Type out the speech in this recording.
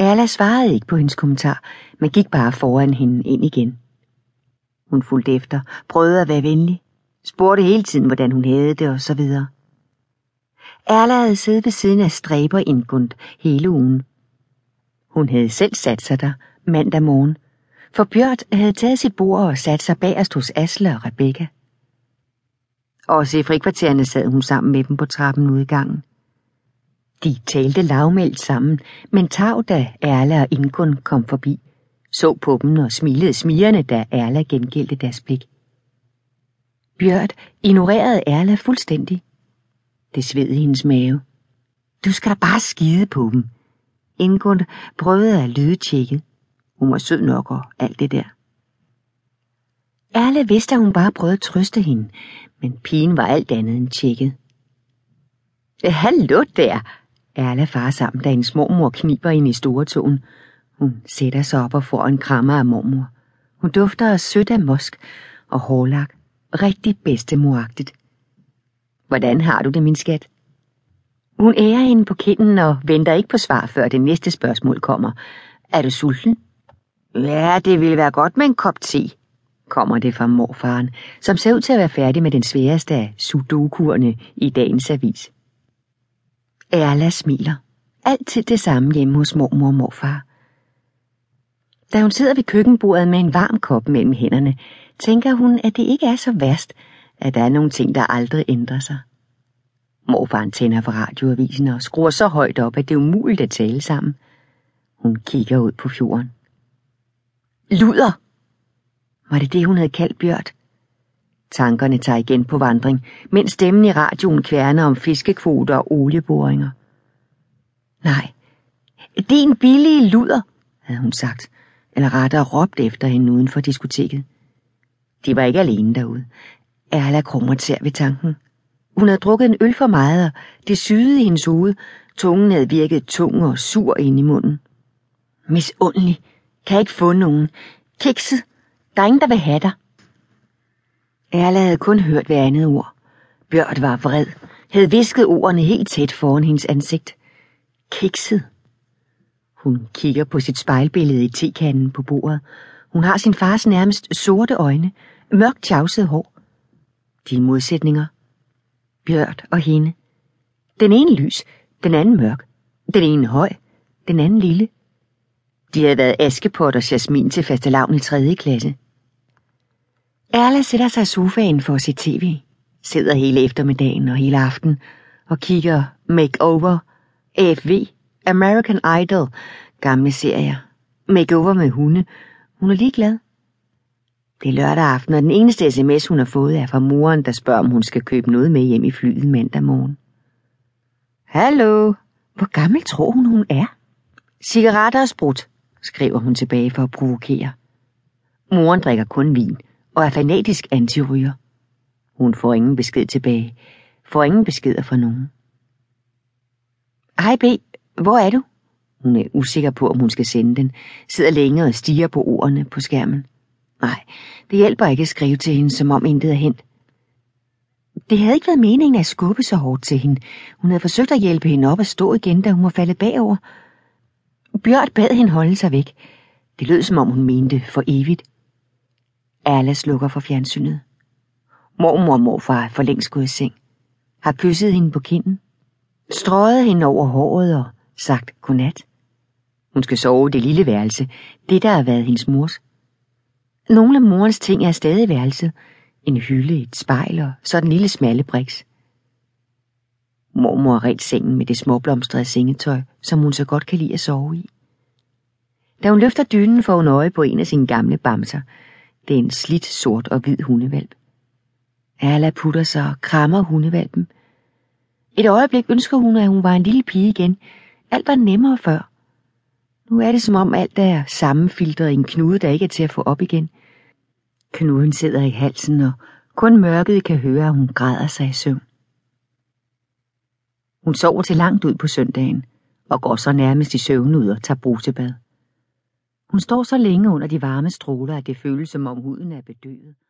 Erla svarede ikke på hendes kommentar, men gik bare foran hende ind igen. Hun fulgte efter, prøvede at være venlig, spurgte hele tiden, hvordan hun havde det og så videre. Erla havde siddet ved siden af stræber indgund hele ugen. Hun havde selv sat sig der mandag morgen, for Bjørt havde taget sit bord og sat sig bagerst hos Asle og Rebecca. Også i frikvartererne sad hun sammen med dem på trappen ude i gangen. De talte lavmældt sammen, men tav, da Erla og Ingun kom forbi, så på dem og smilede smigerne, da Erla gengældte deres blik. Bjørt ignorerede Erla fuldstændig. Det sved i hendes mave. Du skal da bare skide på dem. Ingun prøvede at lyde tjekket. Hun var sød nok og alt det der. Erle vidste, at hun bare prøvede at trøste hende, men pigen var alt andet end tjekket. Hallo der, Erla far sammen, da hendes mormor kniber ind i store tåen. Hun sætter sig op og får en krammer af mormor. Hun dufter af sødt af mosk og hårlak. Rigtig bedstemoragtigt. Hvordan har du det, min skat? Hun ærer hende på kinden og venter ikke på svar, før det næste spørgsmål kommer. Er du sulten? Ja, det ville være godt med en kop te, kommer det fra morfaren, som ser ud til at være færdig med den sværeste af sudokuerne i dagens avis. Erla smiler. Altid det samme hjemme hos mormor og morfar. Da hun sidder ved køkkenbordet med en varm kop mellem hænderne, tænker hun, at det ikke er så værst, at der er nogle ting, der aldrig ændrer sig. Morfaren tænder for radioavisen og skruer så højt op, at det er umuligt at tale sammen. Hun kigger ud på fjorden. Luder! Var det det, hun havde kaldt Bjørt? Tankerne tager igen på vandring, mens stemmen i radioen kværner om fiskekvoter og olieboringer. Nej, din billige luder, havde hun sagt, eller rettere råbt efter hende uden for diskoteket. De var ikke alene derude. Erla krummer tær ved tanken. Hun havde drukket en øl for meget, og det syede i hendes hoved. Tungen havde virket tung og sur ind i munden. Misundelig. Kan jeg ikke få nogen. Kikset. Der er ingen, der vil have dig. Erla havde kun hørt hver andet ord. Bjørn var vred, havde visket ordene helt tæt foran hendes ansigt. Kikset. Hun kigger på sit spejlbillede i tekanden på bordet. Hun har sin fars nærmest sorte øjne, mørkt tjavset hår. De modsætninger. Bjørn og hende. Den ene lys, den anden mørk. Den ene høj, den anden lille. De havde været Askepot og Jasmin til fastelavn i 3. klasse. Erla sætter sig i sofaen for at se tv, sidder hele eftermiddagen og hele aften og kigger Makeover, AFV, American Idol, gamle serier. Makeover med hunde. Hun er ligeglad. Det er lørdag aften, og den eneste sms, hun har fået, er fra moren, der spørger, om hun skal købe noget med hjem i flyet mandag morgen. Hallo, hvor gammel tror hun, hun er? Cigaretter og sprut, skriver hun tilbage for at provokere. Moren drikker kun vin og er fanatisk antiryger. Hun får ingen besked tilbage, får ingen beskeder fra nogen. Hej B, hvor er du? Hun er usikker på, om hun skal sende den, sidder længe og stiger på ordene på skærmen. Nej, det hjælper ikke at skrive til hende, som om intet er hent. Det havde ikke været meningen at skubbe så hårdt til hende. Hun havde forsøgt at hjælpe hende op at stå igen, da hun var faldet bagover. Bjørn bad hende holde sig væk. Det lød, som om hun mente for evigt. Alle slukker for fjernsynet. Mormor og morfar er for længst gået i seng. Har kysset hende på kinden. Strøget hende over håret og sagt godnat. Hun skal sove i det lille værelse, det der har været hendes mors. Nogle af morens ting er stadig i værelset. En hylde, et spejl og så den lille smalle briks. Mormor har rent sengen med det småblomstrede sengetøj, som hun så godt kan lide at sove i. Da hun løfter dynen, får hun øje på en af sine gamle bamser. Det er en slidt sort og hvid hundevalp. Erla putter sig og krammer hundevalpen. Et øjeblik ønsker hun, at hun var en lille pige igen. Alt var nemmere før. Nu er det som om alt er sammenfiltret i en knude, der ikke er til at få op igen. Knuden sidder i halsen, og kun mørket kan høre, at hun græder sig i søvn. Hun sover til langt ud på søndagen, og går så nærmest i søvn ud og tager brusebad. Hun står så længe under de varme stråler, at det føles som om huden er bedøvet.